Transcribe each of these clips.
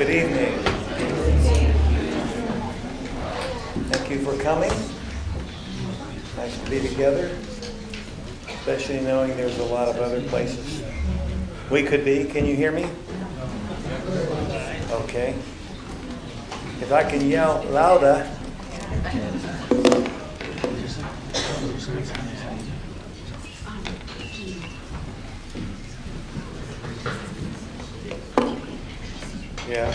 Good evening. Thank you for coming. Nice to be together, especially knowing there's a lot of other places we could be. Can you hear me? Okay. If I can yell louder. Yeah.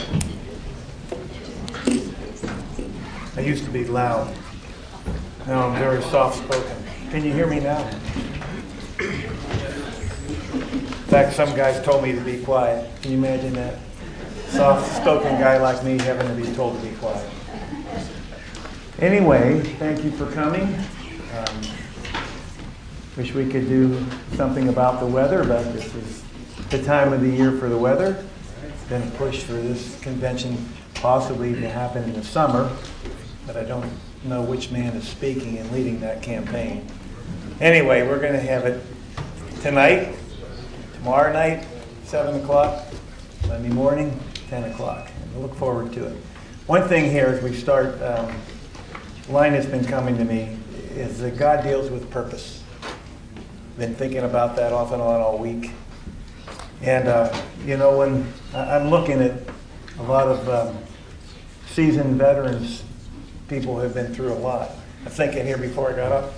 I used to be loud. Now I'm very soft spoken. Can you hear me now? In fact, some guys told me to be quiet. Can you imagine that? Soft spoken guy like me having to be told to be quiet. Anyway, thank you for coming. Um, wish we could do something about the weather, but this is the time of the year for the weather been a push for this convention possibly to happen in the summer, but I don't know which man is speaking and leading that campaign. Anyway, we're going to have it tonight, tomorrow night, 7 o'clock, Monday morning, 10 o'clock. And I look forward to it. One thing here as we start, um, line that's been coming to me is that God deals with purpose. Been thinking about that off and on all week. And, uh, you know, when I'm looking at a lot of um, seasoned veterans, people who have been through a lot. I'm thinking here before I got up,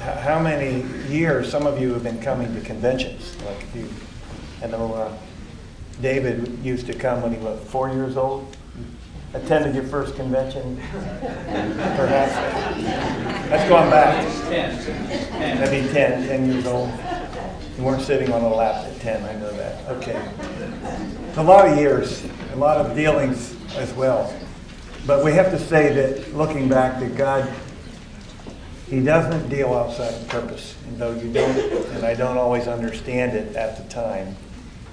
how many years some of you have been coming to conventions? Like you, I know uh, David used to come when he was four years old. Attended your first convention, perhaps. That's going back. Maybe 10, 10 years old. You weren't sitting on a lap at 10, I know that. Okay. It's a lot of years, a lot of dealings as well. But we have to say that looking back, that God, He doesn't deal outside of purpose. And though you don't, and I don't always understand it at the time,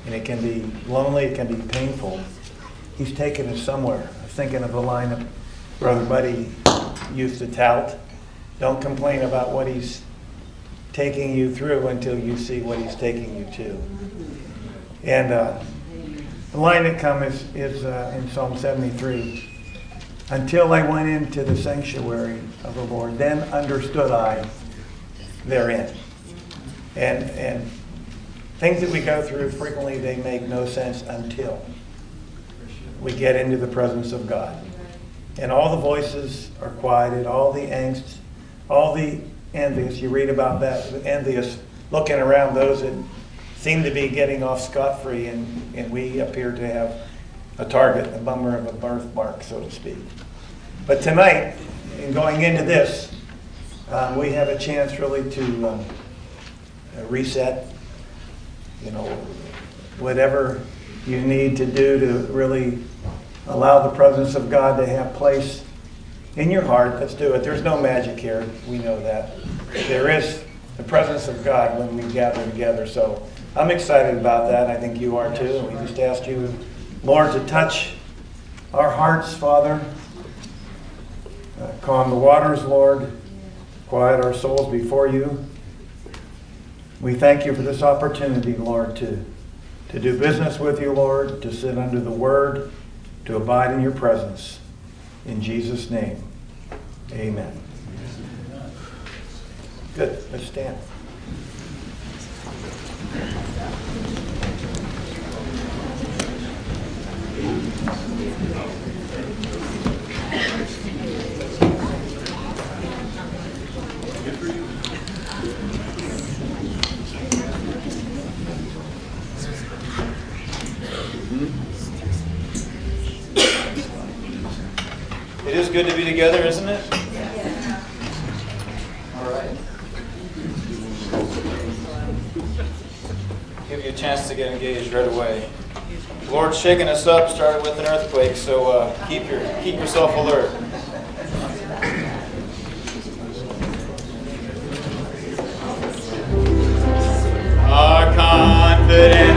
and it can be lonely, it can be painful, He's taken us somewhere. I'm thinking of the line that Brother Buddy used to tout. Don't complain about what He's taking you through until you see what he's taking you to. And uh, the line that comes is, is uh, in Psalm 73. Until I went into the sanctuary of the Lord, then understood I therein. And, and things that we go through frequently, they make no sense until we get into the presence of God. And all the voices are quieted, all the angst, all the envious. You read about that, envious looking around those that seem to be getting off scot free, and, and we appear to have a target, a bummer of a birthmark, so to speak. But tonight, in going into this, um, we have a chance really to um, reset, you know, whatever you need to do to really allow the presence of God to have place in your heart. Let's do it. There's no magic here. We know that. There is the presence of God when we gather together. So I'm excited about that. I think you are too. We just asked you, Lord, to touch our hearts, Father. Uh, calm the waters, Lord. Quiet our souls before you. We thank you for this opportunity, Lord, to, to do business with you, Lord, to sit under the word, to abide in your presence. In Jesus' name, amen. Good. Let's stand. Is good to be together, isn't it? All right. Give you a chance to get engaged right away. The Lord's shaking us up, started with an earthquake, so uh, keep your keep yourself alert. Our confidence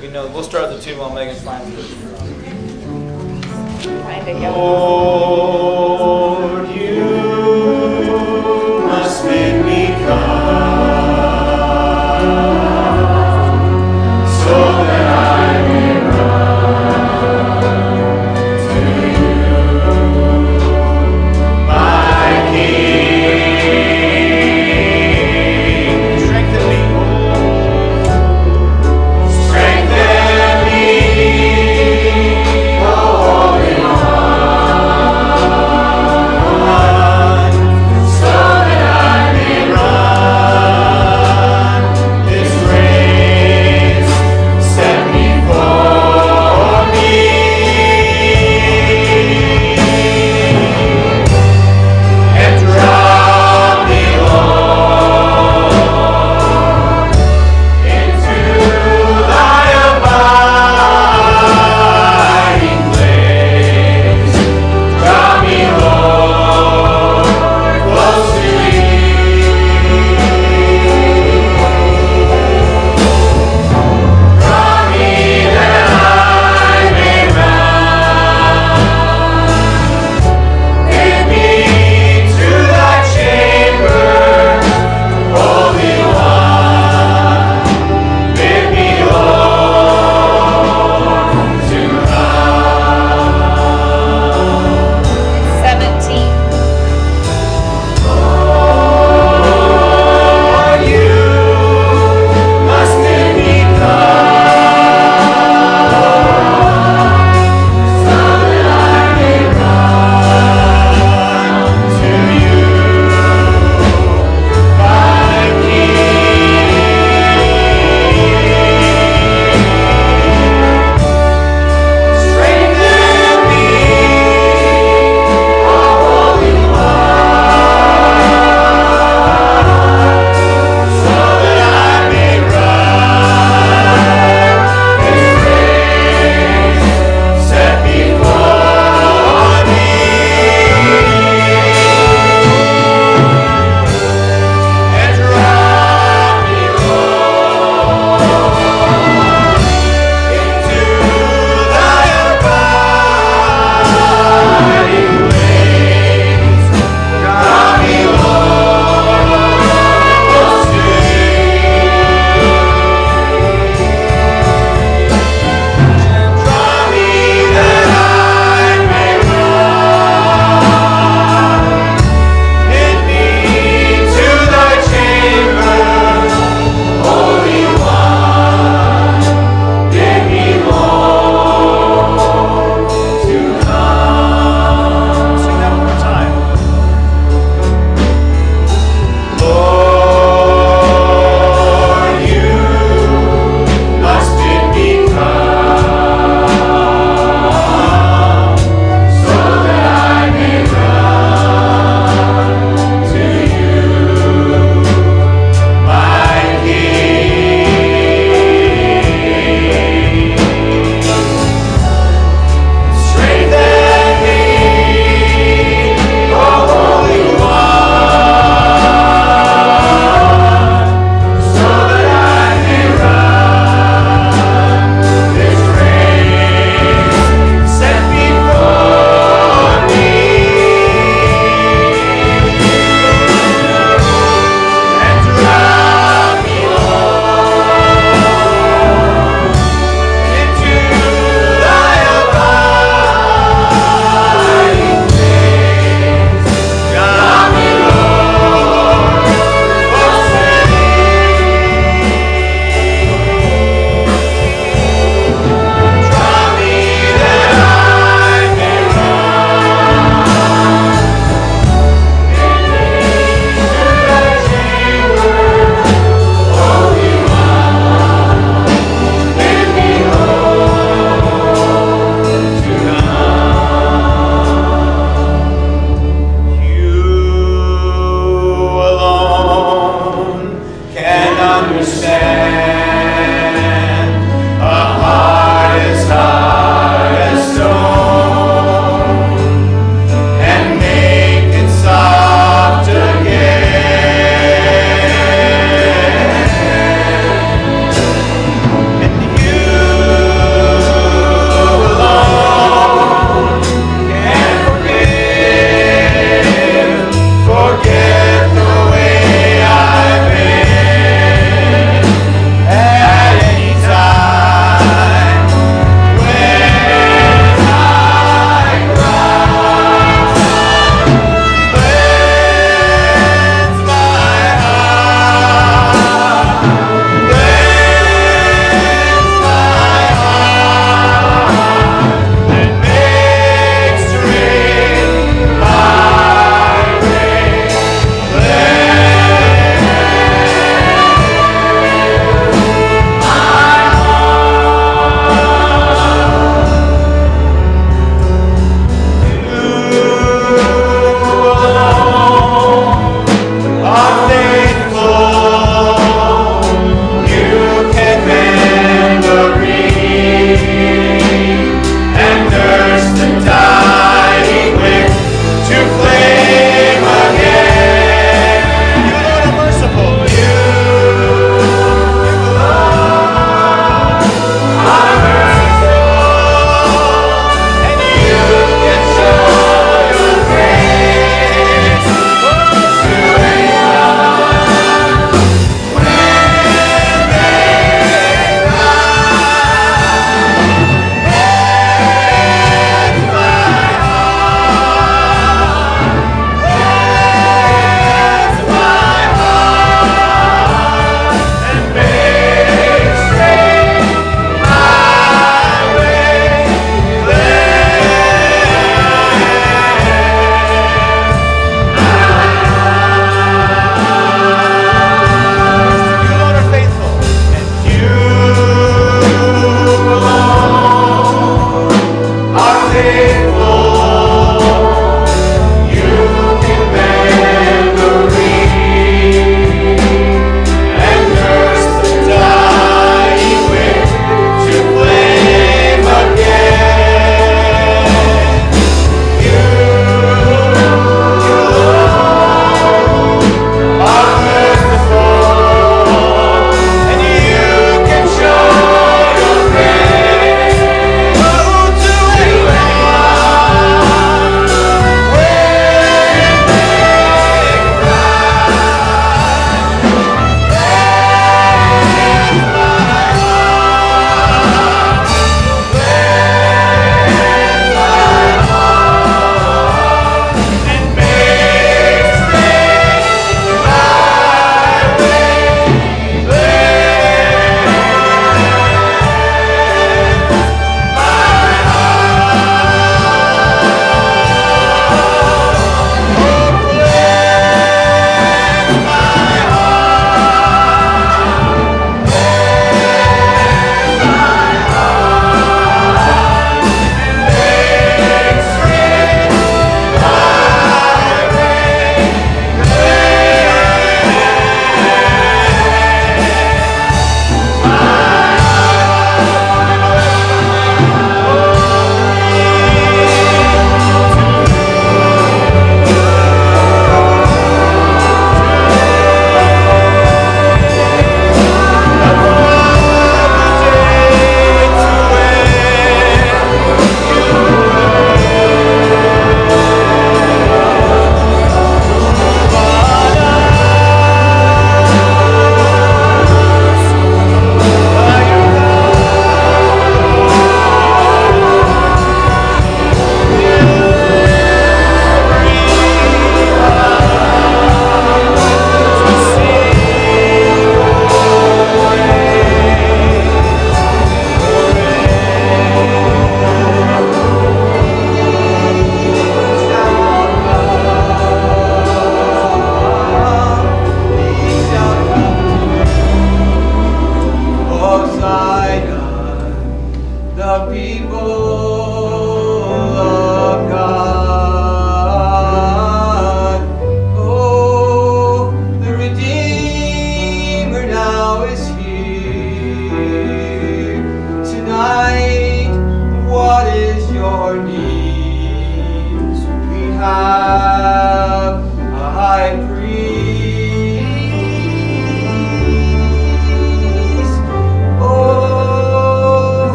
We know. We'll start the tune while Megan finds it. Find it, yeah. Lord,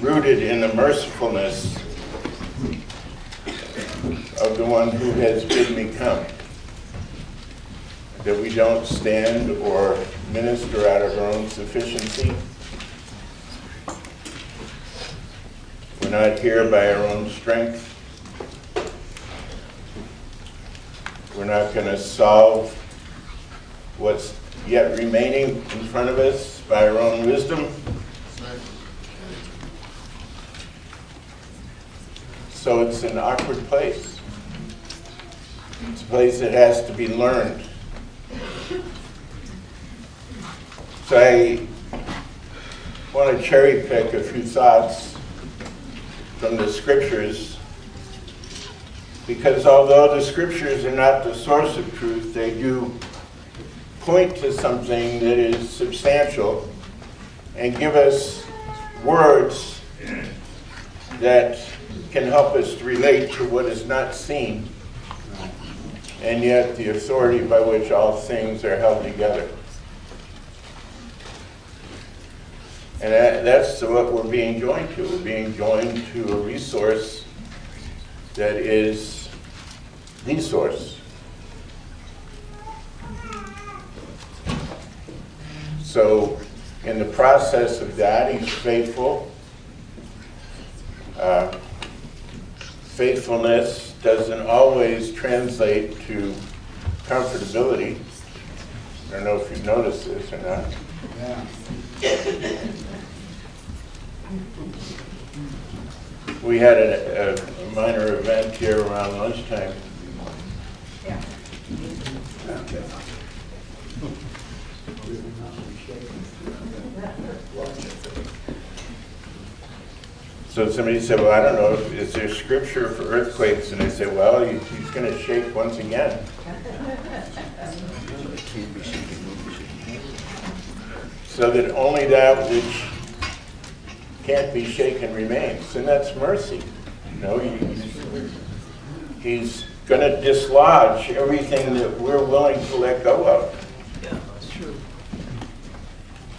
rooted in the mercifulness of the one who has bid me come. that we don't stand or minister out of our own sufficiency. We're not here by our own strength. We're not going to solve what's yet remaining in front of us by our own wisdom. So it's an awkward place. It's a place that has to be learned. So I want to cherry pick a few thoughts from the scriptures because although the scriptures are not the source of truth, they do point to something that is substantial and give us words that can help us relate to what is not seen and yet the authority by which all things are held together. And that, that's what we're being joined to. We're being joined to a resource that is the source. So, in the process of that, he's faithful. Faithfulness doesn't always translate to comfortability. I don't know if you've noticed this or not. We had a, a minor event here around lunchtime. So somebody said, well, I don't know, is there scripture for earthquakes? And I said, well, he- he's going to shake once again. So that only that which can't be shaken remains, and that's mercy. You know, he- he's going to dislodge everything that we're willing to let go of.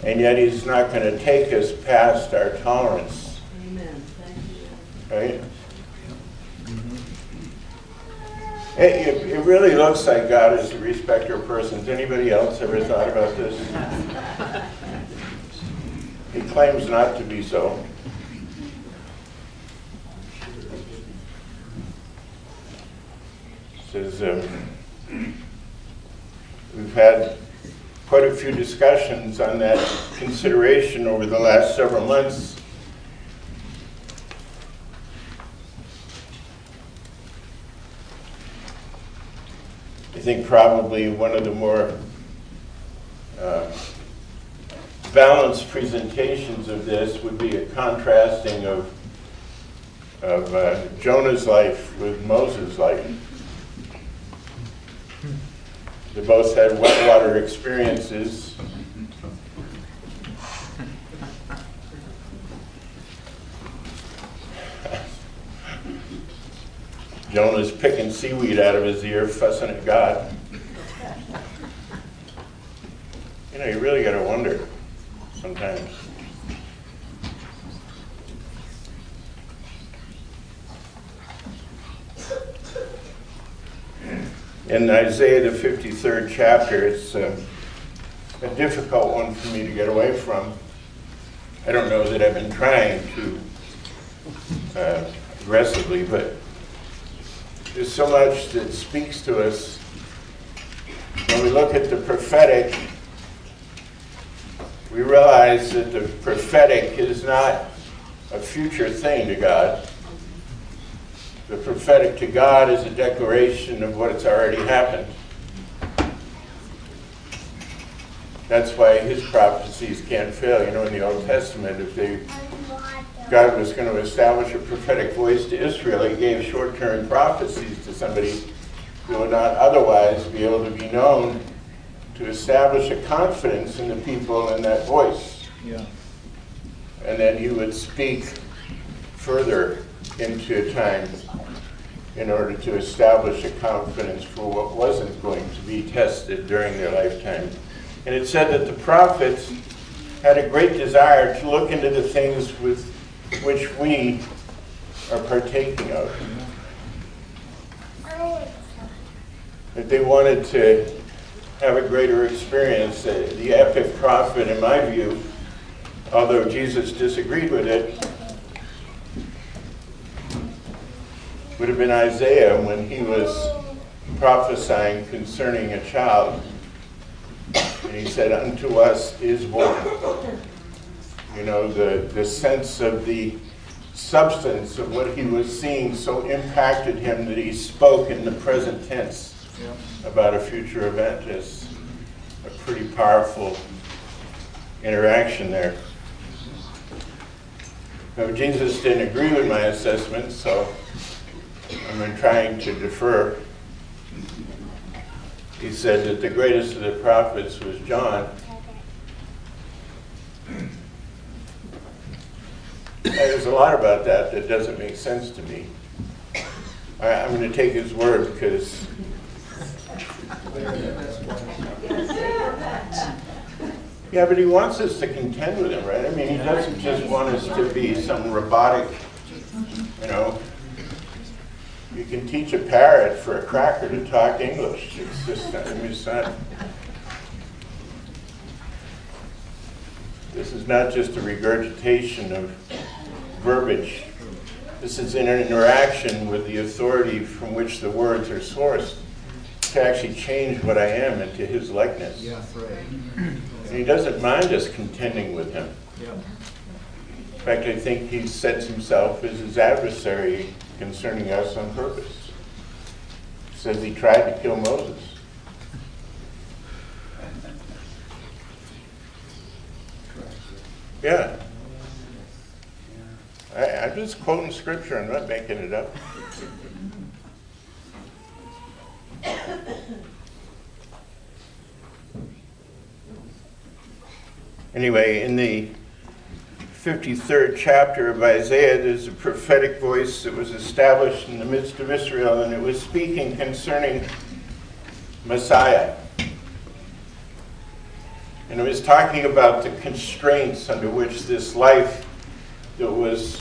And yet he's not going to take us past our tolerance, Amen. Thank you. Right? It, it, really looks like God is a respecter of persons. Anybody else ever thought about this? He claims not to be so. Says, um, we've had quite a few discussions on that consideration over the last several months. I think probably one of the more uh, balanced presentations of this would be a contrasting of, of uh, Jonah's life with Moses' life. They both had wet water experiences. Jonah's picking seaweed out of his ear, fussing at God. You know, you really got to wonder sometimes. In Isaiah, the 53rd chapter, it's uh, a difficult one for me to get away from. I don't know that I've been trying to uh, aggressively, but there's so much that speaks to us. When we look at the prophetic, we realize that the prophetic is not a future thing to God. The prophetic to God is a declaration of what has already happened. That's why his prophecies can't fail. You know, in the Old Testament, if they, God was going to establish a prophetic voice to Israel, he gave short-term prophecies to somebody who would not otherwise be able to be known to establish a confidence in the people in that voice. Yeah. And then he would speak further into time in order to establish a confidence for what wasn't going to be tested during their lifetime. And it said that the prophets had a great desire to look into the things with which we are partaking of. That they wanted to have a greater experience. The epic prophet, in my view, although Jesus disagreed with it, would have been Isaiah when he was prophesying concerning a child. And he said, Unto us is born. You know, the, the sense of the substance of what he was seeing so impacted him that he spoke in the present tense about a future event is a pretty powerful interaction there. Now, Jesus didn't agree with my assessment, so I'm trying to defer. He said that the greatest of the prophets was John. There's a lot about that that doesn't make sense to me. I, I'm going to take his word because Yeah, but he wants us to contend with him, right? I mean, he doesn't just want us to be some robotic, you know. You can teach a parrot for a cracker to talk English. It's just. This is not just a regurgitation of verbiage. This is an interaction with the authority from which the words are sourced to actually change what I am into his likeness. Yeah, right. And he doesn't mind us contending with him. Yeah. In fact, I think he sets himself as his adversary concerning us on purpose. He Says he tried to kill Moses. Yeah. I, I'm just quoting scripture, I'm not making it up. Anyway, in the 53rd chapter of Isaiah, there's a prophetic voice that was established in the midst of Israel, and it was speaking concerning Messiah. And it was talking about the constraints under which this life that was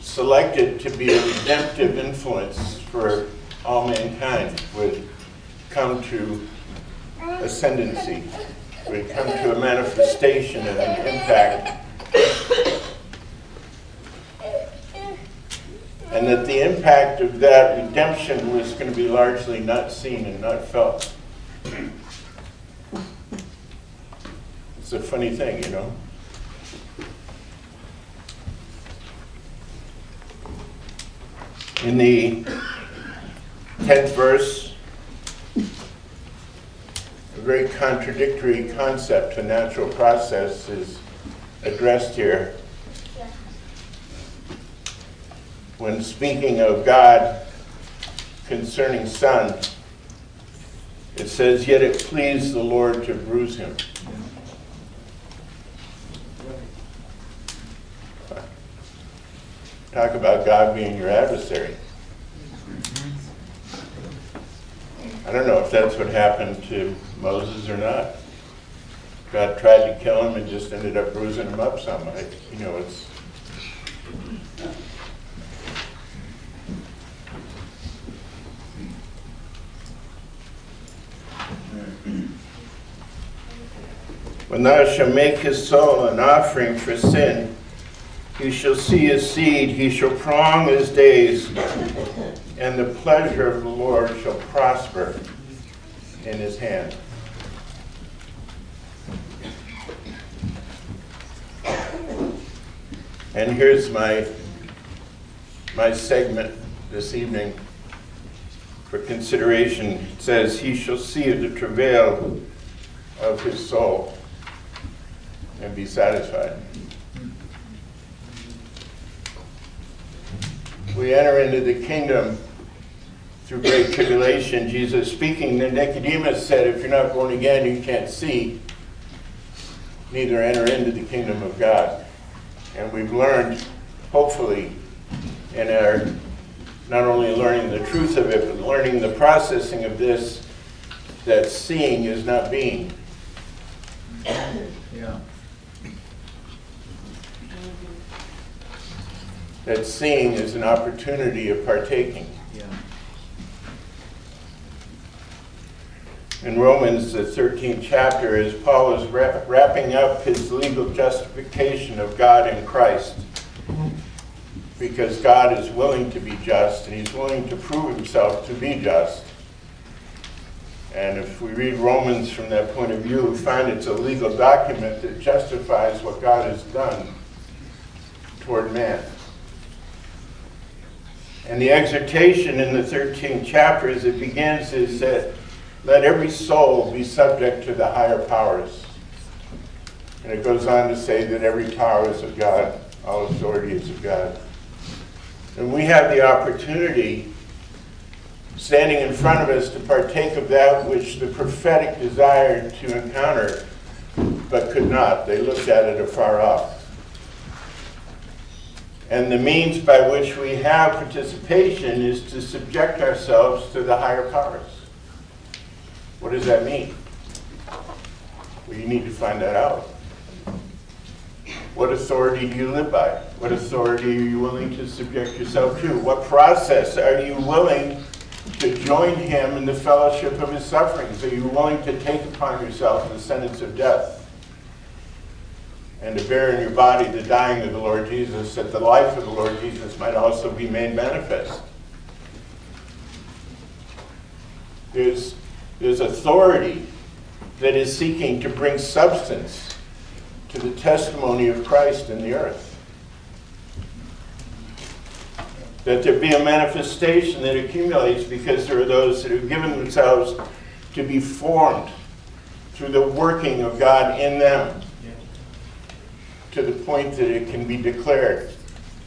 selected to be a redemptive influence for all mankind would come to ascendancy, would come to a manifestation of an impact. And that the impact of that redemption was going to be largely not seen and not felt. It's a funny thing, you know? In the 10th verse, a very contradictory concept to natural process is addressed here. When speaking of God concerning Son, it says, Yet it pleased the Lord to bruise him. Talk about God being your adversary. I don't know if that's what happened to Moses or not. God tried to kill him and just ended up bruising him up some. I, you know, it's. When thou shalt make his soul an offering for sin, he shall see his seed, he shall prolong his days, and the pleasure of the Lord shall prosper in his hand. And here's my, my segment this evening for consideration. It says, He shall see the travail of his soul and be satisfied. We enter into the kingdom through great tribulation. Jesus speaking to Nicodemus said, If you're not born again, you can't see, neither enter into the kingdom of God. And we've learned, hopefully, in our not only learning the truth of it, but learning the processing of this, that seeing is not being. Yeah. That seeing is an opportunity of partaking. Yeah. in Romans, the 13th chapter, as Paul is wrapping up his legal justification of God in Christ. Because God is willing to be just, and he's willing to prove himself to be just. And if we read Romans from that point of view, we find it's a legal document that justifies what God has done toward man. And the exhortation in the 13th chapter as it begins is that let every soul be subject to the higher powers. And it goes on to say that every power is of God, all authority is of God. And we have the opportunity, standing in front of us, to partake of that which the prophetic desired to encounter, but could not. They looked at it afar off. And the means by which we have participation is to subject ourselves to the higher powers. What does that mean? Well, you need to find that out. What authority do you live by? What authority are you willing to subject yourself to? What process are you willing to join him in the fellowship of his sufferings? Are you willing to take upon yourself the sentence of death? And to bear in your body the dying of the Lord Jesus, that the life of the Lord Jesus might also be made manifest. There's, there's authority that is seeking to bring substance to the testimony of Christ in the earth. That there be a manifestation that accumulates because there are those that have given themselves to be formed through the working of God in them to the point that it can be declared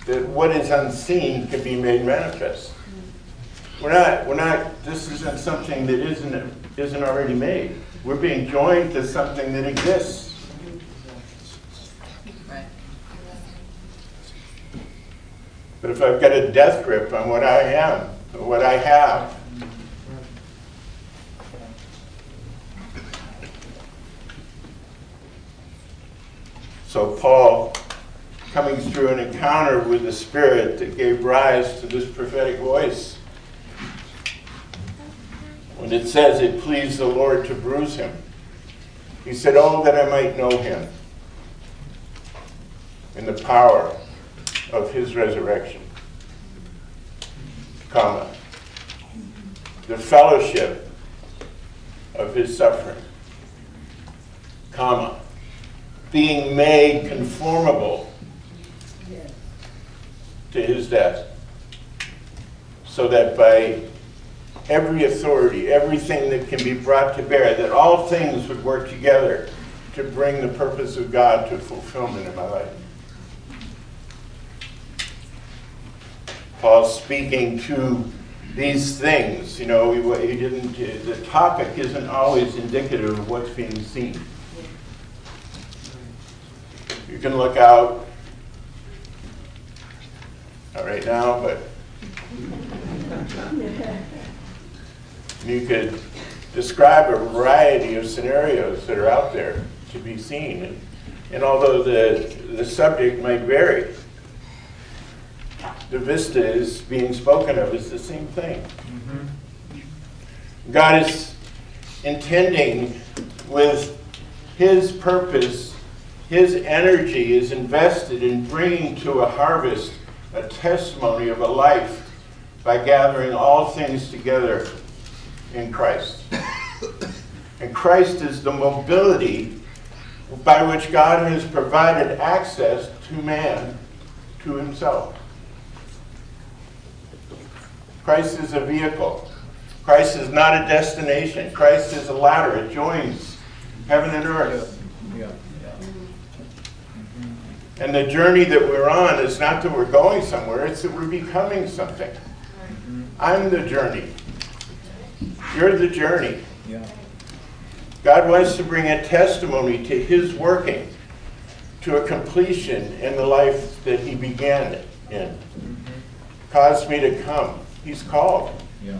that what is unseen can be made manifest. We're not, we're not, this isn't something that isn't, isn't already made. We're being joined to something that exists. But if I've got a death grip on what I am, what I have, So Paul, coming through an encounter with the Spirit that gave rise to this prophetic voice, when it says it pleased the Lord to bruise him, he said, Oh, that I might know him in the power of his resurrection, comma, the fellowship of his suffering, comma, being made conformable to his death. So that by every authority, everything that can be brought to bear, that all things would work together to bring the purpose of God to fulfillment in my life. Paul's speaking to these things. You know, he, he didn't. The topic isn't always indicative of what's being seen. You can look out, not right now, but you could describe a variety of scenarios that are out there to be seen. And, and although the, the subject might vary, the vista is being spoken of is the same thing. Mm-hmm. God is intending with his purpose his energy is invested in bringing to a harvest a testimony of a life by gathering all things together in Christ. And Christ is the mobility by which God has provided access to man to himself. Christ is a vehicle. Christ is not a destination. Christ is a ladder. It joins heaven and earth. Yeah. And the journey that we're on is not that we're going somewhere, it's that we're becoming something. I'm the journey. You're the journey. Yeah. God wants to bring a testimony to his working to a completion in the life that he began in. Mm-hmm. Caused me to come. He's called. Yeah.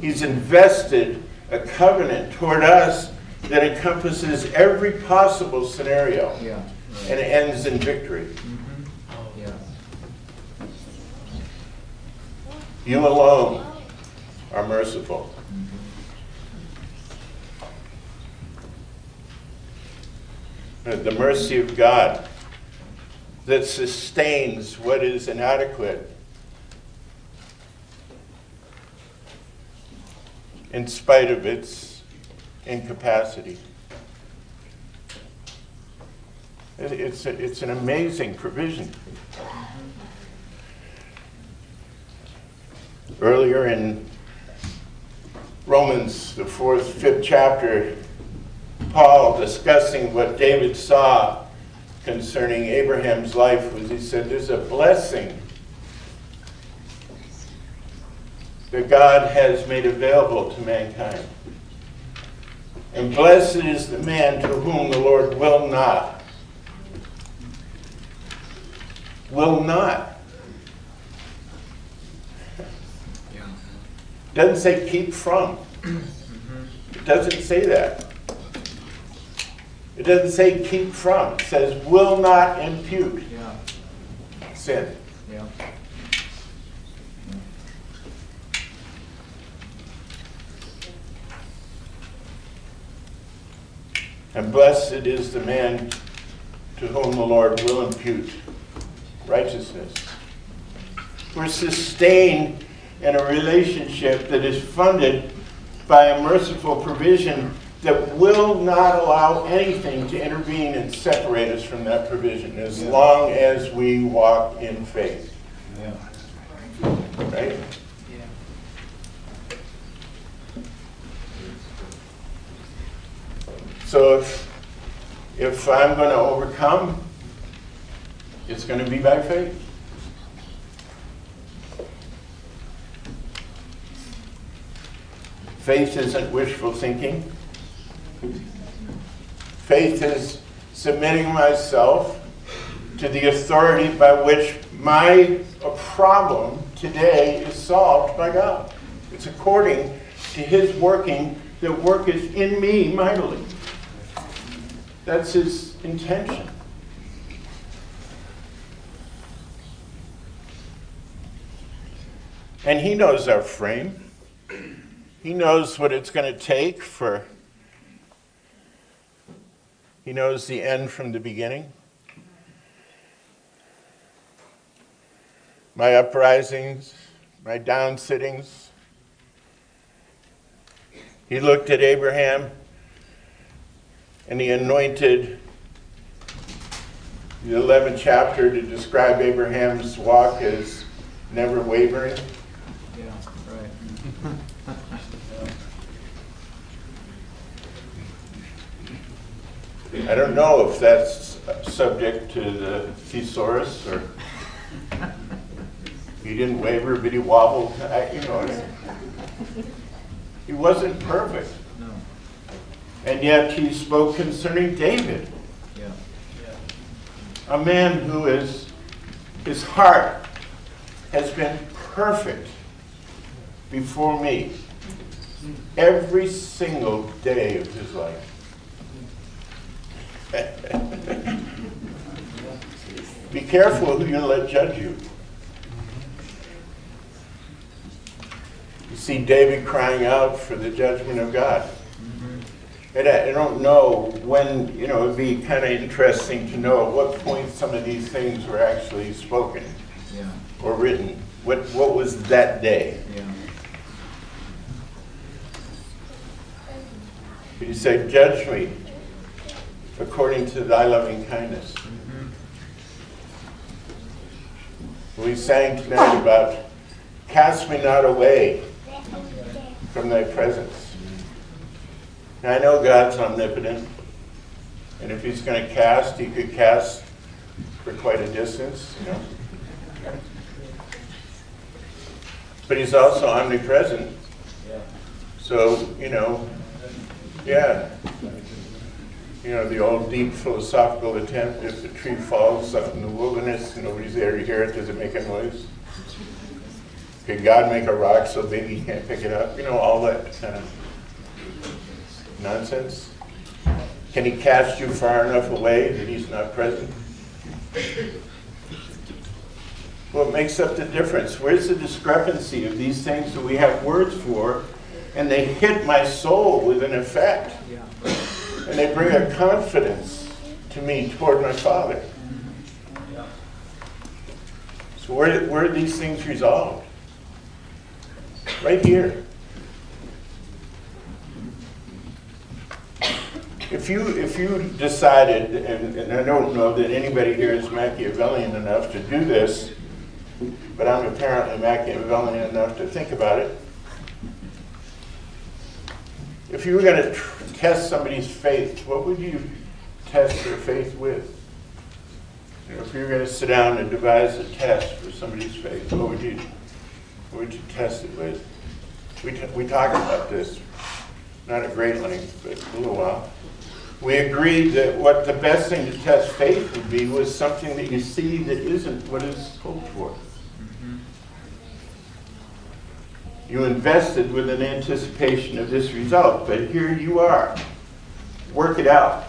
He's invested a covenant toward us that encompasses every possible scenario. Yeah and it ends in victory. Yeah. You alone are merciful. The mercy of God that sustains what is inadequate. In spite of its incapacity. It's, a- it's an amazing provision. Earlier in Romans, the fourth, fifth chapter, Paul discussing what David saw concerning Abraham's life was he said, There's a blessing that God has made available to mankind. And blessed is the man to whom the Lord will not. Will not. Doesn't say keep from. It doesn't say that. It doesn't say keep from. It says will not impute Yeah, sin. yeah. And blessed is the man to whom the Lord will impute righteousness. We're sustained in a relationship that is funded by a merciful provision that will not allow anything to intervene and separate us from that provision as long as we walk in faith. Yeah. Right? Yeah. So if, if I'm going to overcome, it's going to be by faith. Faith isn't wishful thinking. Faith is submitting myself to the authority by which my problem today is solved by God. It's according to His working that worketh in me mightily. That's His intention. And He knows our frame. He knows what it's going to take for. He knows the end from the beginning. My uprisings, my downsittings. He looked at Abraham and he anointed the 11th chapter to describe Abraham's walk as never wavering. Yeah, right. I don't know if that's subject to the thesaurus or he didn't waver, but he wobbled. I, you know, he wasn't perfect, No, and yet he spoke concerning David, yeah. a man who is his heart has been perfect before me every single day of his life. Be careful who you let judge you. You see David crying out for the judgment of God. And I, I don't know when, you know, it'd be kind of interesting to know at what point some of these things were actually spoken Yeah, or written. What, what was that day? yeah. He said, Judge me according to thy loving kindness. Mm-hmm. We sang tonight about cast me not away from thy presence. I know God's omnipotent, and if he's going to cast, he could cast for quite a distance, you know. But he's also omnipresent. So, you know, yeah. You know, the old deep philosophical attempt if the tree falls out in the wilderness, nobody's there to hear it, does it make a noise? Could God make a rock so big he can't pick it up? You know, all that kind of nonsense. Can he cast you far enough away that he's not present? What makes up the difference? Where's the discrepancy of these things that we have words for and they hit my soul with an effect? Yeah. And they bring a confidence to me toward my Father. So where, where are these things resolved? Right here. If you, if you decided, and, and I don't know that anybody here is Machiavellian enough to do this, but I'm apparently Machiavellian enough to think about it. If you were going to test somebody's faith, what would you test their faith with? You know, if you were going to sit down and devise a test for somebody's faith, what would you, what would you test it with? We, t- we talked about this, not at great length, but a little while. We agreed that what the best thing to test faith would be was something that you see that isn't what is hoped for. You invested with an anticipation of this result, but here you are. Work it out.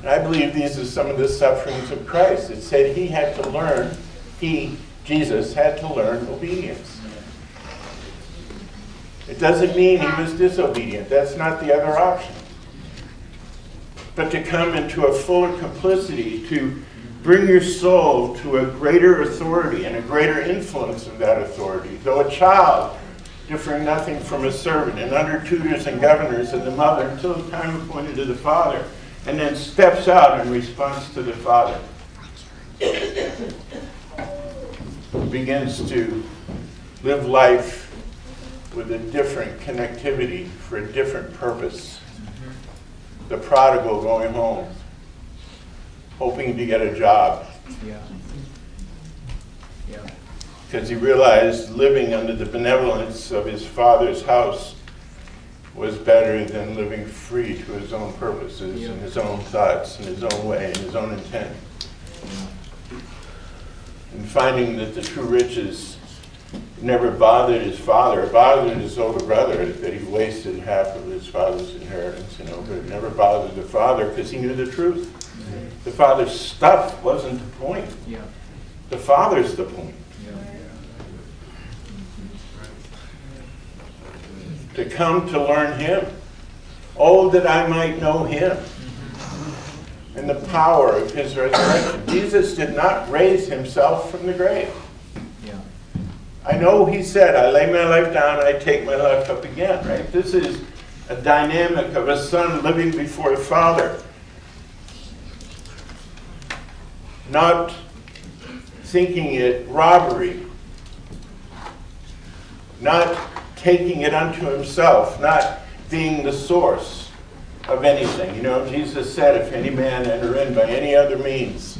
And I believe these are some of the sufferings of Christ. It said he had to learn, he, Jesus, had to learn obedience. It doesn't mean he was disobedient. That's not the other option. But to come into a fuller complicity, to bring your soul to a greater authority and a greater influence of that authority. Though a child, differing nothing from a servant, and under tutors and governors and the mother until the time appointed to the father, and then steps out in response to the father. Begins to live life with a different connectivity for a different purpose. The prodigal going home, hoping to get a job Yeah. Yeah. because he realized living under the benevolence of his father's house was better than living free to his own purposes and his own thoughts and his own way and his own intent. And finding that the true riches never bothered his father, it bothered his older brother that he wasted half of his father's inheritance, you know, but it never bothered the father because he knew the truth. The father's stuff wasn't the point. Yeah. The father's the point. Yeah. to come to learn him. Oh, that I might know him and the power of his resurrection. Jesus did not raise himself from the grave. Yeah. I know he said, I lay my life down, I take my life up again, right? This is a dynamic of a son living before a Father. Not thinking it robbery. Not taking it unto himself, not being the source of anything. You know, Jesus said, if any man enter in by any other means,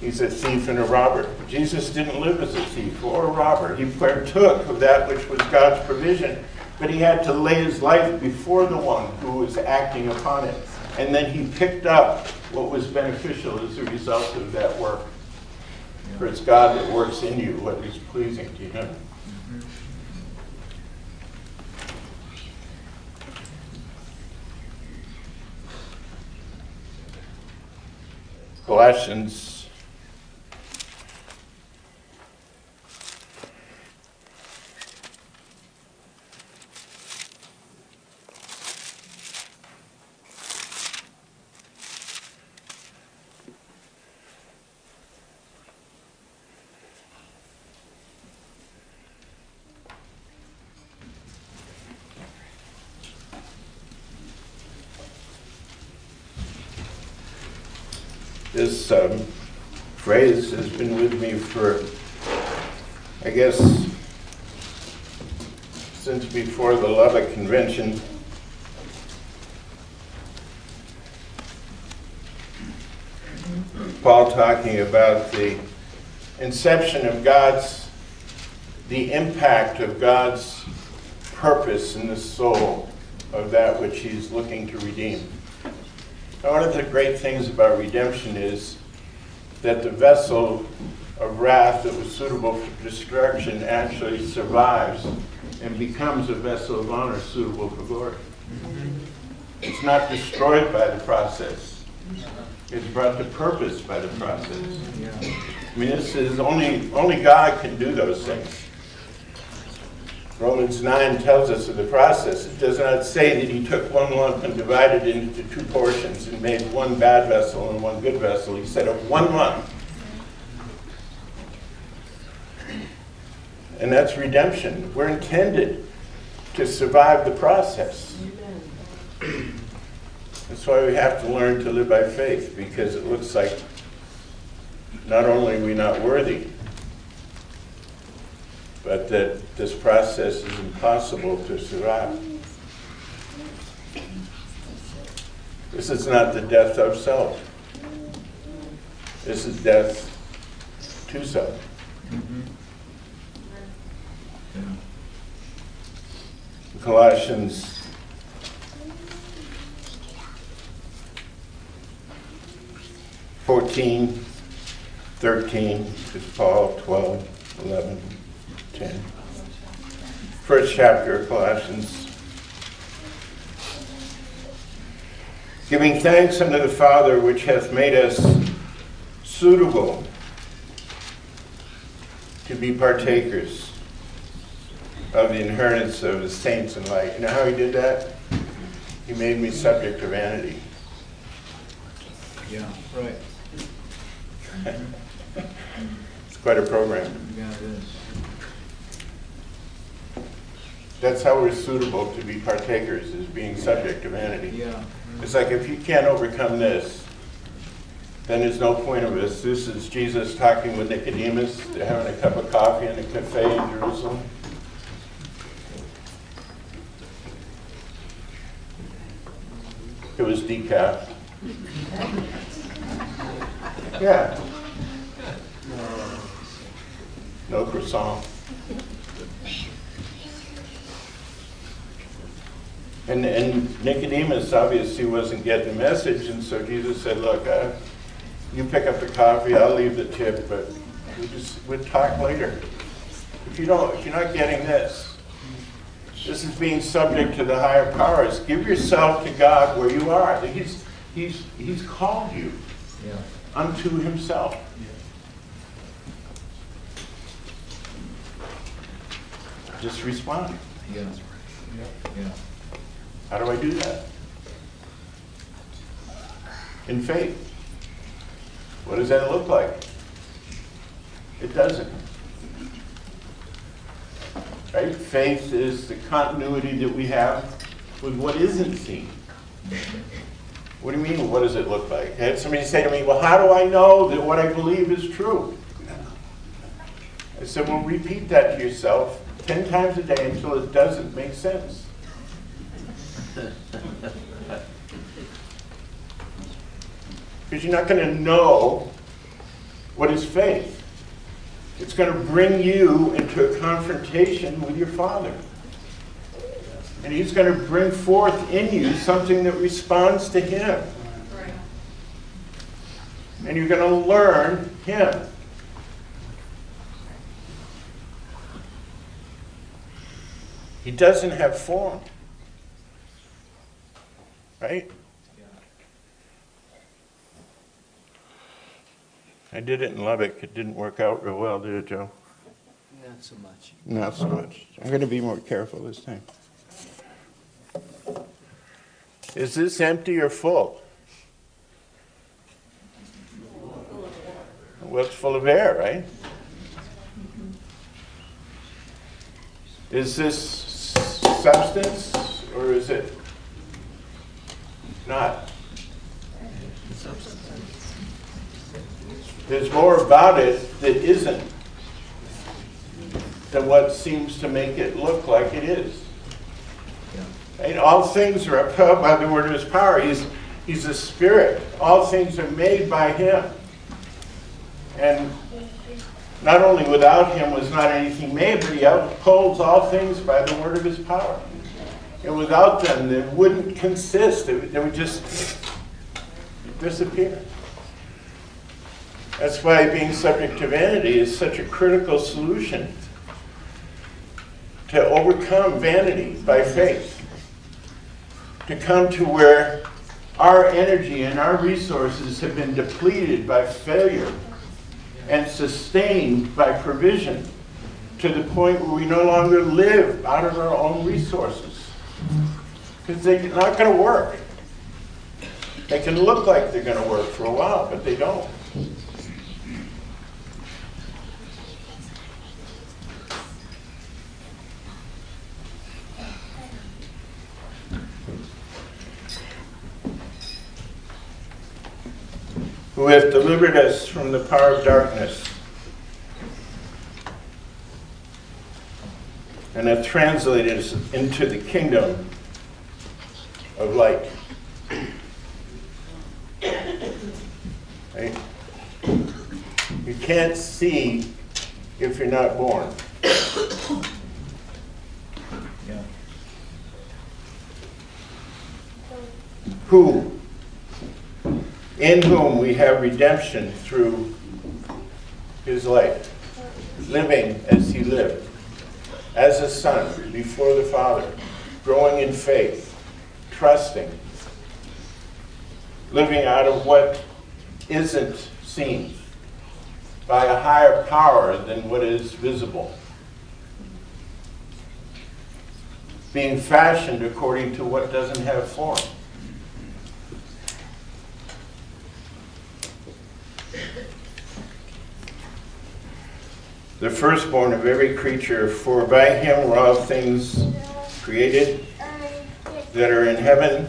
he's a thief and a robber. Jesus didn't live as a thief or a robber. He partook of that which was God's provision, but he had to lay his life before the one who was acting upon it. And then he picked up what was beneficial as a result of that work. For it's God that works in you what is pleasing to him. Colossians This um, phrase has been with me for, I guess, since before the Lubbock Convention. Paul talking about the inception of God's, the impact of God's purpose in the soul of that which he's looking to redeem. One of the great things about redemption is that the vessel of wrath that was suitable for destruction actually survives and becomes a vessel of honor suitable for glory. It's not destroyed by the process. It's brought to purpose by the process. I mean, this is only only God can do those things. Romans 9 tells us of the process. It does not say that he took one lump and divided it into two portions and made one bad vessel and one good vessel. He said of one lump. And that's redemption. We're intended to survive the process. That's why we have to learn to live by faith, because it looks like not only are we not worthy, but that this process is impossible to survive. This is not the death of self. This is death to self. Mhm. Yeah. Colossians fourteen, thirteen, is Paul, 12, 11, 10. First chapter of Colossians. Giving thanks unto the Father which hath made us suitable to be partakers of the inheritance of the saints in light. You know how he did that? He made me subject to vanity. Yeah, right. It's quite a program. Yeah, it is. That's how we're suitable to be partakers, is being subject to vanity. Yeah. It's like if you can't overcome this, then there's no point of this. This is Jesus talking with Nicodemus. They're having a cup of coffee in a cafe in Jerusalem. It was decaf. Yeah. No croissant. And, and Nicodemus obviously wasn't getting the message, and so Jesus said, "Look, uh, you pick up the coffee. I'll leave the tip, but we just we'll talk later. If you don't, if you're not getting this, this is being subject to the higher powers. Give yourself to God where you are. He's He's He's called you Yeah. unto Himself. Just respond. Yeah. Yeah. How do I do that? In faith. What does that look like? It doesn't. Right? Faith is the continuity that we have with what isn't seen. What do you mean, what does it look like? I had somebody say to me, Well, how do I know that what I believe is true? I said, Well, repeat that to yourself 10 times a day until it doesn't make sense. Because you're not going to know what is faith. It's going to bring you into a confrontation with your Father. And He's going to bring forth in you something that responds to Him. And you're going to learn Him. He doesn't have form. Right? I did it in Lubbock. It didn't work out real well, did it, Joe? Not so much. Not so much. I'm going to be more careful this time. Is this empty or full? Well, it's full of air, right? Is this substance or is it not? There's more about it that isn't than what seems to make it look like it is. And all things are upheld by the word of his power. He's, he's a spirit. All things are made by him. And not only without him was not anything made, but he upholds all things by the word of his power. And without them, it wouldn't consist. It would, they would just disappear. That's why being subject to vanity is such a critical solution to overcome vanity by faith. To come to where our energy and our resources have been depleted by failure and sustained by provision. to the point where we no longer live out of our own resources. Because they're not going to work. They can look like they're going to work for a while, but they don't. Who hath delivered us from the power of darkness and hath translated us into the kingdom of light. Right? You can't see if you're not born. Yeah. Who? In whom we have redemption through his life, living as he lived, as a son before the Father, growing in faith, trusting, living out of what isn't seen by a higher power than what is visible. Being fashioned according to what doesn't have form. The firstborn of every creature, for by him were all things created that are in heaven,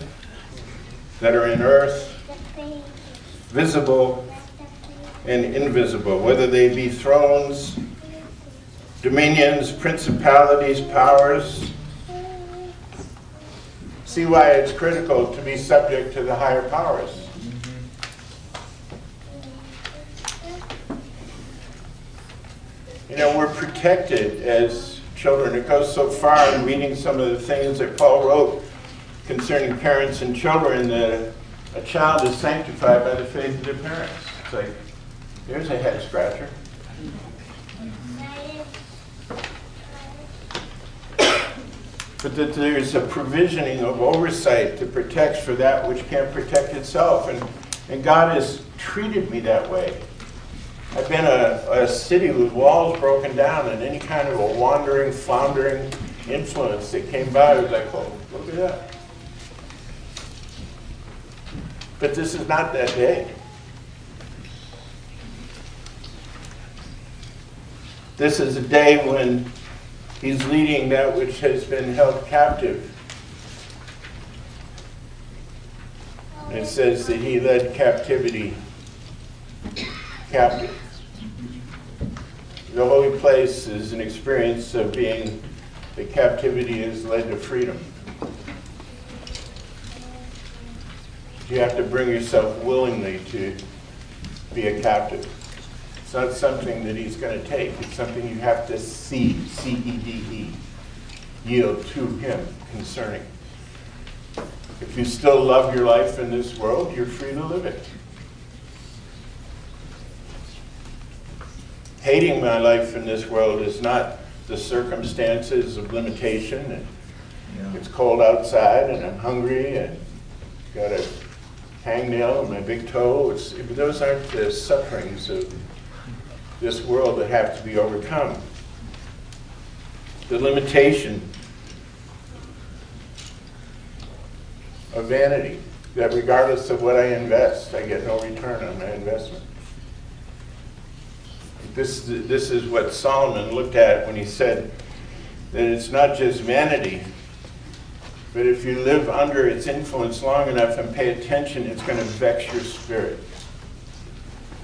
that are in earth, visible and invisible, whether they be thrones, dominions, principalities, powers. See why it's critical to be subject to the higher powers. You know, we're protected as children. It goes so far in reading some of the things that Paul wrote concerning parents and children that a child is sanctified by the faith of their parents. It's like, there's a head scratcher. But that there's a provisioning of oversight that protects for that which can't protect itself. And, and God has treated me that way. I've been a, a city with walls broken down and any kind of a wandering, floundering influence that came by was like, oh, look at that. But this is not that day. This is a day when he's leading that which has been held captive. And it says that he led captivity captive. The holy place is an experience of being, the captivity is led to freedom. You have to bring yourself willingly to be a captive. It's not something that he's going to take. It's something you have to cede, C-E-D-E, yield to him concerning. If you still love your life in this world, you're free to live it. Hating my life in this world is not the circumstances of limitation and Yeah. it's cold outside and I'm hungry and got a hangnail in my big toe. It's, those aren't the sufferings of this world that have to be overcome. The limitation of vanity, that regardless of what I invest, I get no return on my investment. This, this is what Solomon looked at when he said that it's not just vanity, but if you live under its influence long enough and pay attention, it's going to vex your spirit.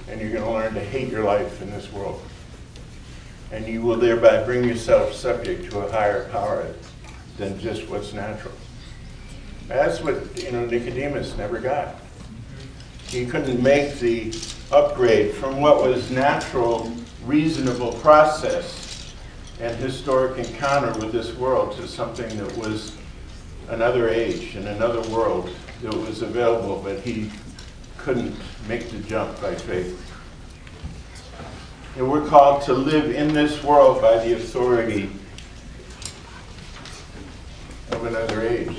And you're going to learn to hate your life in this world. And you will thereby bring yourself subject to a higher power than just what's natural. That's what you know Nicodemus never got. He couldn't make the upgrade from what was natural, reasonable process and historic encounter with this world to something that was another age and another world that was available, but he couldn't make the jump by faith. And we're called to live in this world by the authority of another age.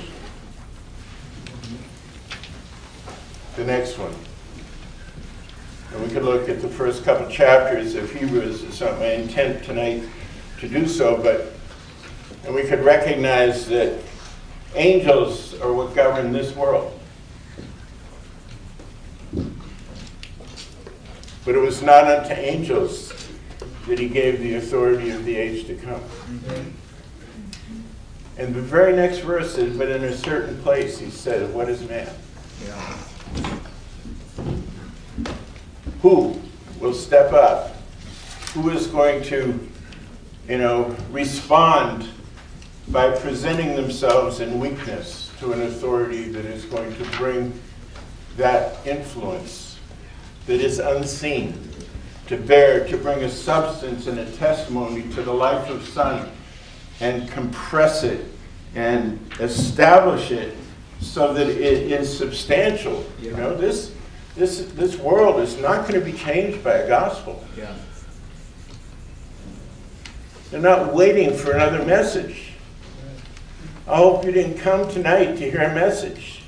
The next one. And we could look at the first couple chapters of Hebrews. It's not my intent tonight to do so, but, and we could recognize that angels are what govern this world. But it was not unto angels that he gave the authority of the age to come. And the very next verse is, but in a certain place he said, What is man? Yeah. Who will step up? Who is going to, you know, respond by presenting themselves in weakness to an authority that is going to bring that influence that is unseen to bear, to bring a substance and a testimony to the life of Son and compress it and establish it so that it is substantial. You know, this this this world is not going to be changed by a gospel. Yeah. They're not waiting for another message. I hope you didn't come tonight to hear a message.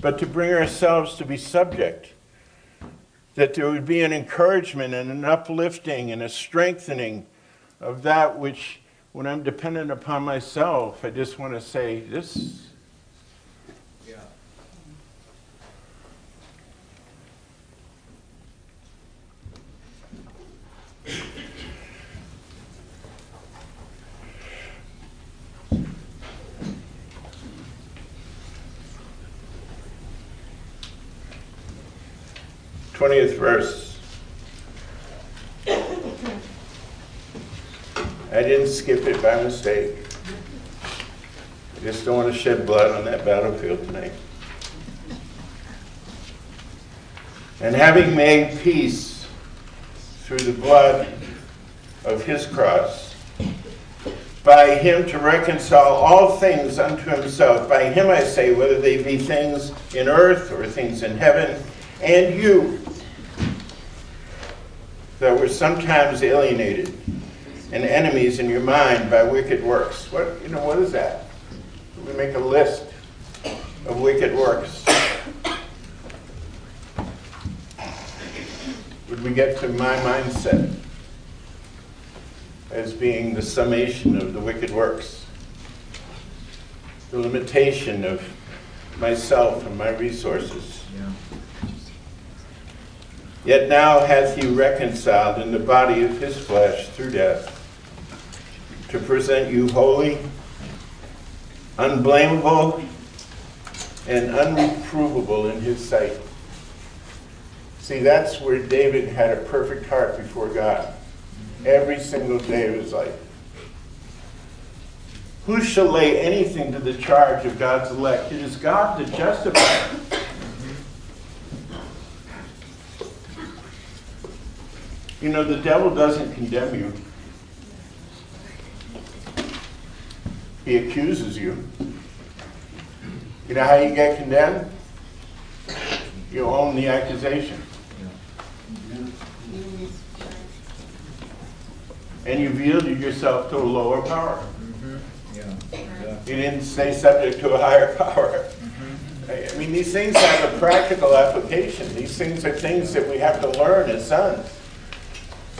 But to bring ourselves to be subject, that there would be an encouragement and an uplifting and a strengthening of that which, when I'm dependent upon myself, I just want to say, this 20th verse. I didn't skip it by mistake. I just don't want to shed blood on that battlefield tonight. And having made peace through the blood of his cross, by him to reconcile all things unto himself. By him I say, whether they be things in earth or things in heaven, and you, that were sometimes alienated and enemies in your mind by wicked works. What you know, what is that? We make a list of wicked works. Would we get to my mindset as being the summation of the wicked works? The limitation of myself and my resources. Yet now hath he reconciled in the body of his flesh through death, to present you holy, unblameable, and unreprovable in his sight. See, that's where David had a perfect heart before God. Every single day of his life. Who shall lay anything to the charge of God's elect? It is God that justifies. You know, the devil doesn't condemn you. He accuses you. You know how you get condemned? You own the accusation. And you've yielded yourself to a lower power. You didn't stay subject to a higher power. I mean, these things have a practical application. These things are things that we have to learn as sons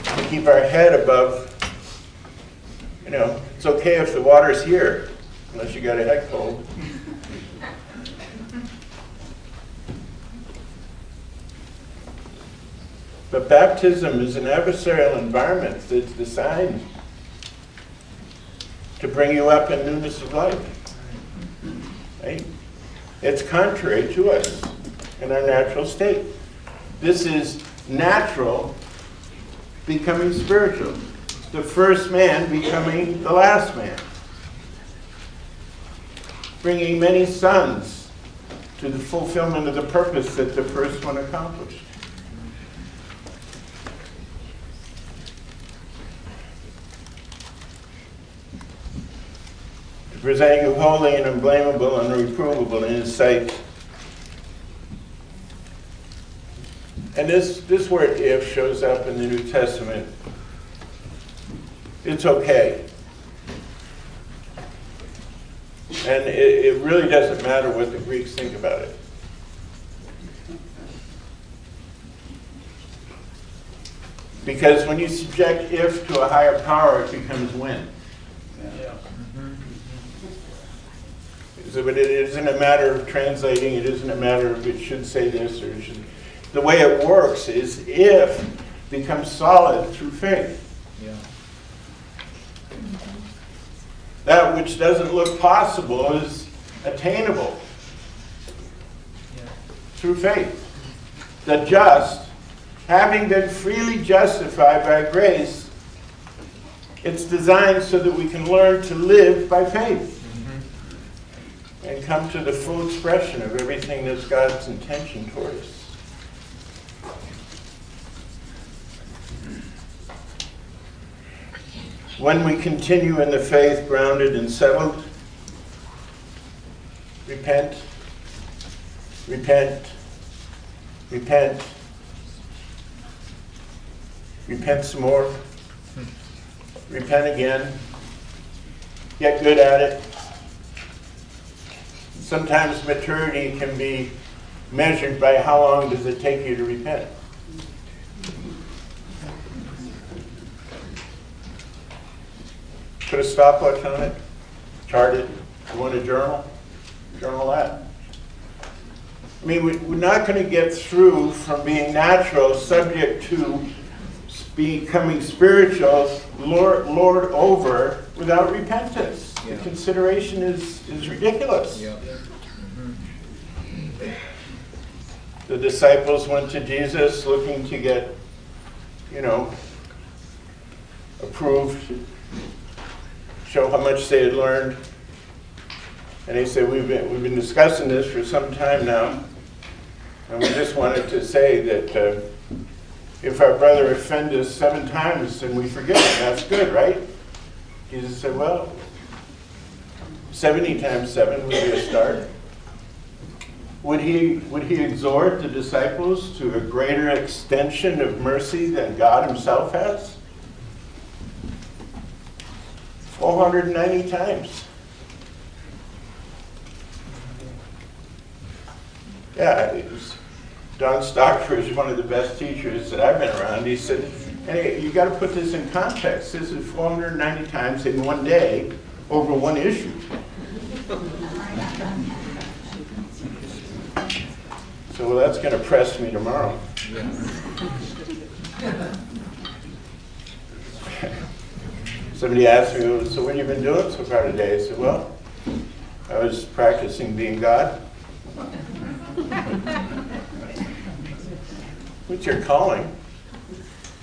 to keep our head above. You know, it's okay if the water's here, unless you got a head cold. But baptism is an adversarial environment that's designed to bring you up in newness of life. Right? It's contrary to us in our natural state. This is natural becoming spiritual. The first man becoming the last man. Bringing many sons to the fulfillment of the purpose that the first one accomplished. To present you holy and unblameable and reprovable in his sight. And this, this word if shows up in the New Testament. It's okay. And it, it really doesn't matter what the Greeks think about it. Because when you subject if to a higher power, it becomes when. Yeah. So, but it isn't a matter of translating, it isn't a matter of it should say this or it should. The way it works is if becomes solid through faith. Yeah. That which doesn't look possible is attainable through faith. The just, having been freely justified by grace, it's designed so that we can learn to live by faith and come to the full expression of everything that's God's intention toward us. When we continue in the faith, grounded and settled, repent, repent, repent, repent some more, repent again, get good at it. Sometimes maturity can be measured by how long does it take you to repent. Put a stopwatch on it, chart it. You want a journal? Journal that. I mean, we- we're not going to get through from being natural, subject to becoming spiritual, Lord, Lord over, without repentance. The Yeah. consideration is, is ridiculous. Yeah. The disciples went to Jesus looking to get, you know, approved, show how much they had learned. And he said, we've been, we've been discussing this for some time now. And we just wanted to say that uh, if our brother offend us seven times, then we forgive him. That's good, right? Jesus said, well, 70 times 7 would be a start. Would he, would he exhort the disciples to a greater extension of mercy than God himself has? 490 times. Yeah, it was, Don Stockford is one of the best teachers that I've been around. He said, hey, you got to put this in context. This is 490 times in one day over one issue. So well, that's going to press me tomorrow. Somebody asked me, "Well, so what have you been doing so far today? I said, well, I was practicing being God. What's your calling?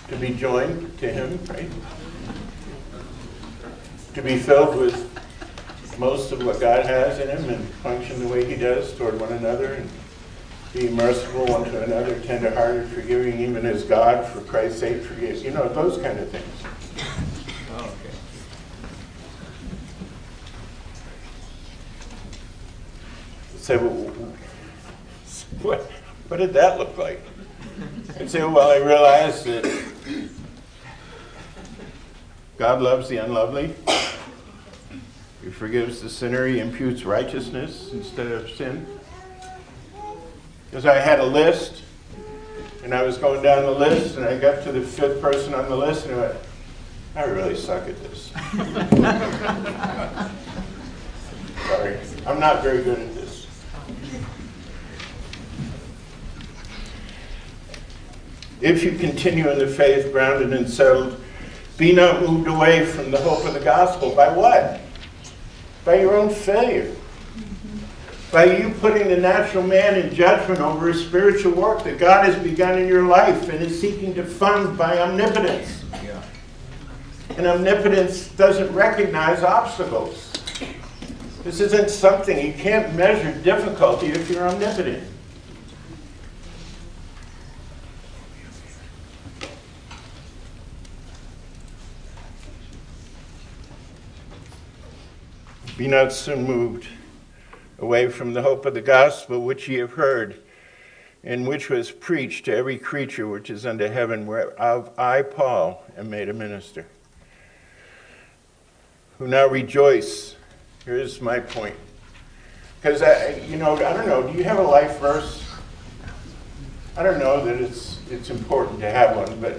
To be joined to Him, right? To be filled with most of what God has in Him and function the way He does toward one another and be merciful one to another, tenderhearted, forgiving even as God, for Christ's sake, forgives. You know, those kind of things. Oh, okay. Say, well, what, what did that look like? And say, well, I realized that God loves the unlovely. He forgives the sinner. He imputes righteousness instead of sin. Because I had a list, and I was going down the list, and I got to the fifth person on the list, and I went, I really suck at this. Sorry, I'm not very good at this. If you continue in the faith, grounded and settled, be not moved away from the hope of the gospel. By what? By your own failure. By you putting the natural man in judgment over a spiritual work that God has begun in your life and is seeking to fund by omnipotence. Yeah. And omnipotence doesn't recognize obstacles. This isn't something, you can't measure difficulty if you're omnipotent. Be not soon moved away from the hope of the gospel which ye have heard, and which was preached to every creature which is under heaven, whereof I, Paul, am made a minister. Who now rejoice. Here's my point. Because, you know, I don't know, do you have a life verse? I don't know that it's, it's important to have one, but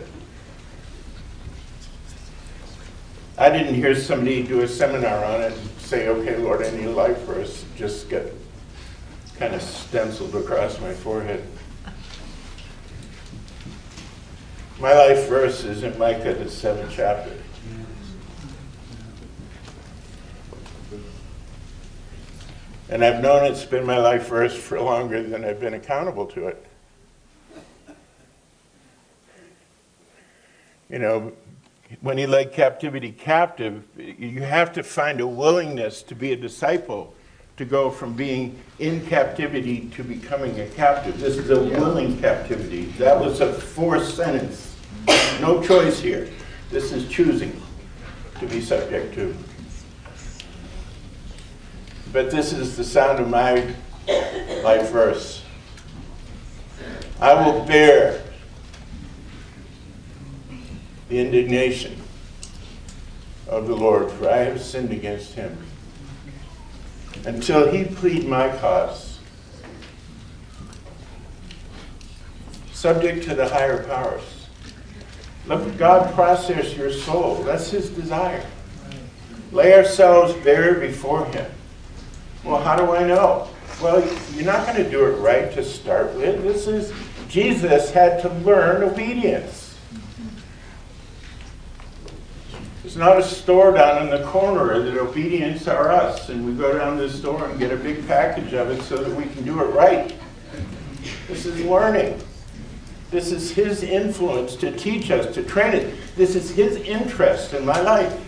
I didn't hear somebody do a seminar on it say, okay, Lord, I need life verse. Just get kind of stenciled across my forehead. My life verse is in Micah, the seventh chapter. And I've known it's been my life verse for longer than I've been accountable to it. You know, when he led captivity captive, you have to find a willingness to be a disciple, to go from being in captivity to becoming a captive. This is a willing captivity. That was a forced sentence. No choice here. This is choosing to be subject to. But this is the sound of my life verse. I will bear the indignation of the Lord, for I have sinned against him. Until he plead my cause, subject to the higher powers. Let God process your soul. That's his desire. Lay ourselves bare before him. Well, how do I know? Well, you're not going to do it right to start with. This is, Jesus had to learn obedience. It's not a store down in the corner that obedience are us, and we go down to the store and get a big package of it so that we can do it right. This is learning. This is His influence to teach us, to train it. This is His interest in my life,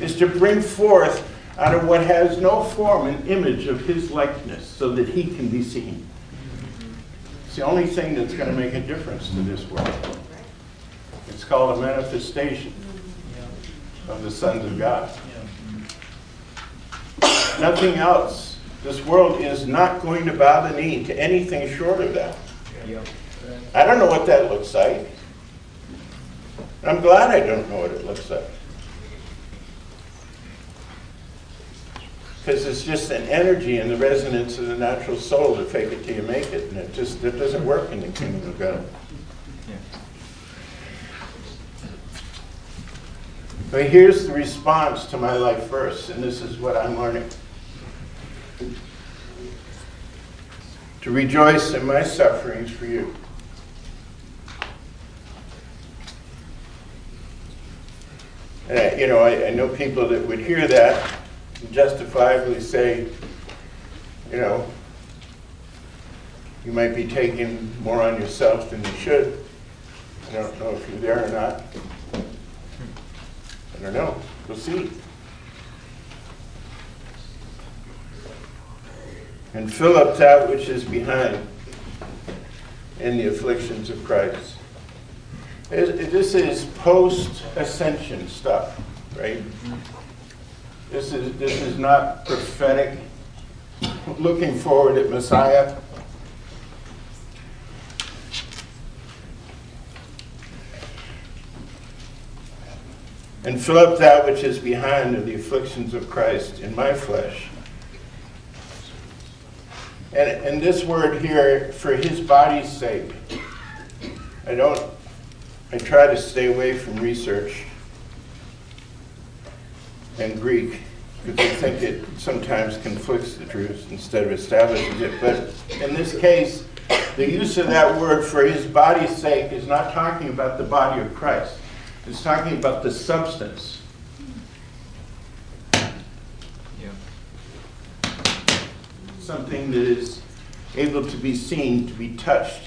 is to bring forth out of what has no form an image of his likeness so that he can be seen. It's the only thing that's going to make a difference to this world. It's called a manifestation of the sons of God. Nothing else. This world is not going to bow the knee to anything short of that. I don't know what that looks like. I'm glad I don't know what it looks like. because it's just an energy and the resonance of the natural soul to fake it till you make it, and it just it doesn't work in the kingdom of God. But here's the response to my life verse, and this is what I'm learning. To rejoice in my sufferings for you. You know, I, I know people that would hear that and justifiably say, you know, you might be taking more on yourself than you should. I don't know if you're there or not. I don't know. We'll see. And fill up that which is behind in the afflictions of Christ. This is post ascension stuff, right? This is, this is not prophetic, looking forward at Messiah. And fill up that which is behind of the afflictions of Christ in my flesh. And, and this word here, for his body's sake, I don't, I try to stay away from research and Greek because I think it sometimes conflicts the truth instead of establishes it. But in this case, the use of that word for his body's sake is not talking about the body of Christ. It's talking about the substance. Yeah. Something that is able to be seen, to be touched,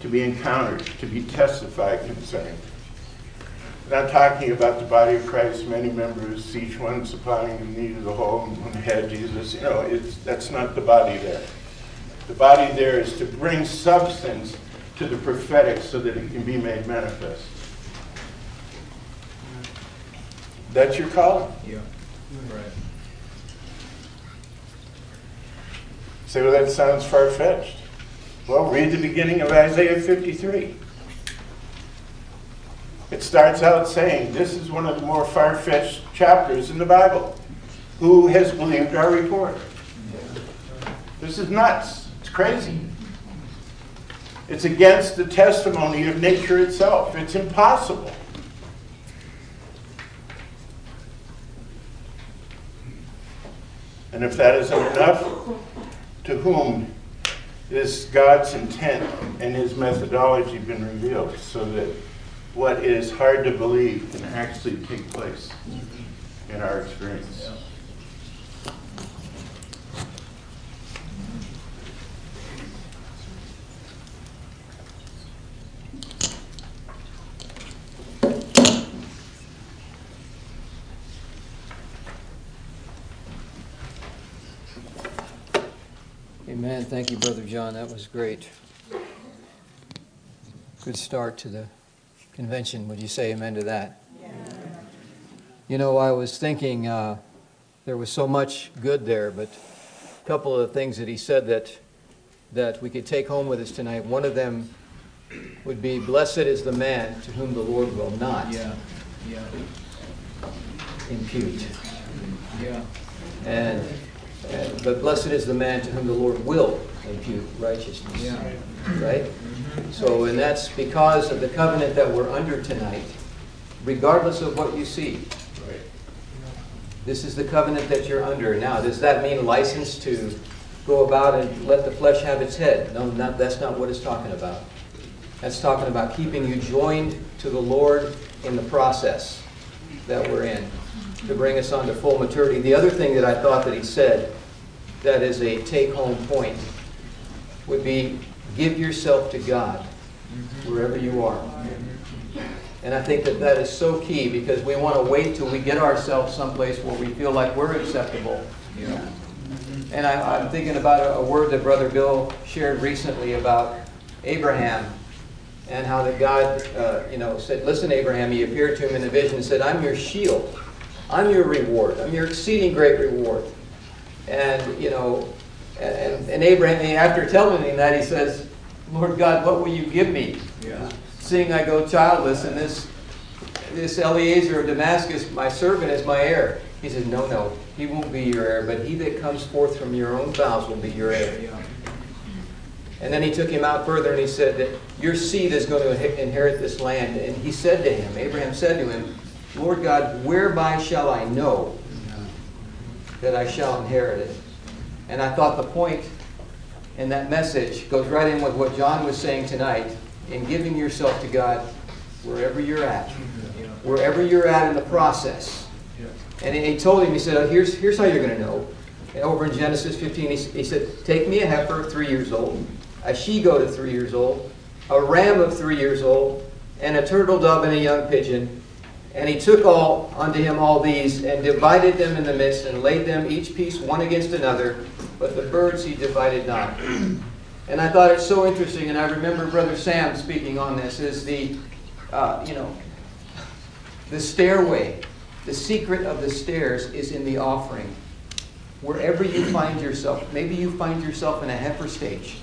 to be encountered, to be testified concerning. Not talking about the body of Christ, many members, each one supplying the need of the whole, and one head, Jesus. You know, it's, that's not the body there. The body there is to bring substance to the prophetic so that it can be made manifest. That's your calling. Yeah. Right. Say, well, that sounds far fetched. Well, read the beginning of Isaiah 53. It starts out saying, This is one of the more far fetched chapters in the Bible. Who has believed our report? This is nuts. It's crazy. It's against the testimony of nature itself. It's impossible. And if that isn't enough, to whom is God's intent and his methodology been revealed so that what is hard to believe can actually take place in our experience? Amen. Thank you, Brother John. That was great. Good start to the convention. Would you say amen to that? Yeah. You know, I was thinking uh, there was so much good there, but a couple of the things that he said that that we could take home with us tonight. One of them would be, "Blessed is the man to whom the Lord will not Yeah, yeah, impute." yeah. And, and but blessed is the man to whom the Lord will impute righteousness. Yeah. Right? So, and that's because of the covenant that we're under tonight, regardless of what you see. This is the covenant that you're under. Now, does that mean license to go about and let the flesh have its head? No, not, that's not what it's talking about. That's talking about keeping you joined to the Lord in the process that we're in to bring us on to full maturity. The other thing that I thought that he said that is a take home point would be give yourself to God wherever you are. And I think that that is so key because we want to wait till we get ourselves someplace where we feel like we're acceptable. And I, I'm thinking about a, a word that Brother Bill shared recently about Abraham and how that God, uh, you know, said, "Listen, Abraham." He appeared to him in a vision and said, "I'm your shield. I'm your reward. I'm your exceeding great reward." And you know, and, and Abraham, after telling him that, he says, "Lord God, what will you give me?" Yeah. seeing I go childless, and this this Eliezer of Damascus, my servant, is my heir. He says, No, no, he won't be your heir, but he that comes forth from your own bowels will be your heir. Yeah. And then he took him out further and he said that your seed is going to inherit this land. And he said to him, Abraham said to him, Lord God, whereby shall I know that I shall inherit it? And I thought the point in that message goes right in with what John was saying tonight in giving yourself to God wherever you're at, wherever you're at in the process. And he told him, he said, oh, here's, here's how you're going to know. And over in Genesis 15, he, he said, Take me a heifer, three years old, a she goat of three years old, a ram of three years old, and a turtle dove and a young pigeon. And he took all unto him all these, and divided them in the midst, and laid them each piece one against another, but the birds he divided not. And I thought it's so interesting, and I remember Brother Sam speaking on this, is the, uh, you know, the stairway. The secret of the stairs is in the offering. Wherever you find yourself, maybe you find yourself in a heifer stage.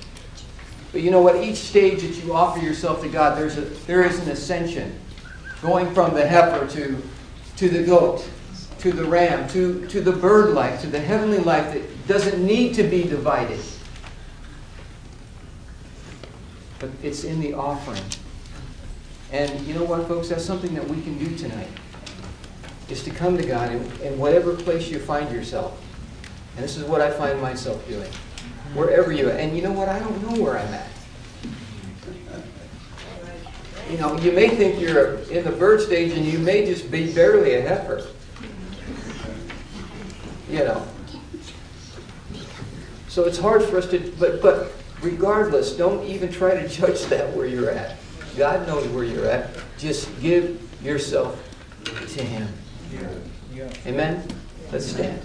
But you know what? Each stage that you offer yourself to God, there's a, there is an ascension. Going from the heifer to, to the goat, to the ram, to, to the bird life, to the heavenly life that doesn't need to be divided. But it's in the offering. And you know what, folks? That's something that we can do tonight. Is to come to God in, in whatever place you find yourself. And this is what I find myself doing. Wherever you're. And you know what? I don't know where I'm at. You know, you may think you're in the bird stage and you may just be barely a heifer. You know. So it's hard for us to, but, but regardless, don't even try to judge that where you're at. God knows where you're at. Just give yourself to Him. Amen? Let's stand.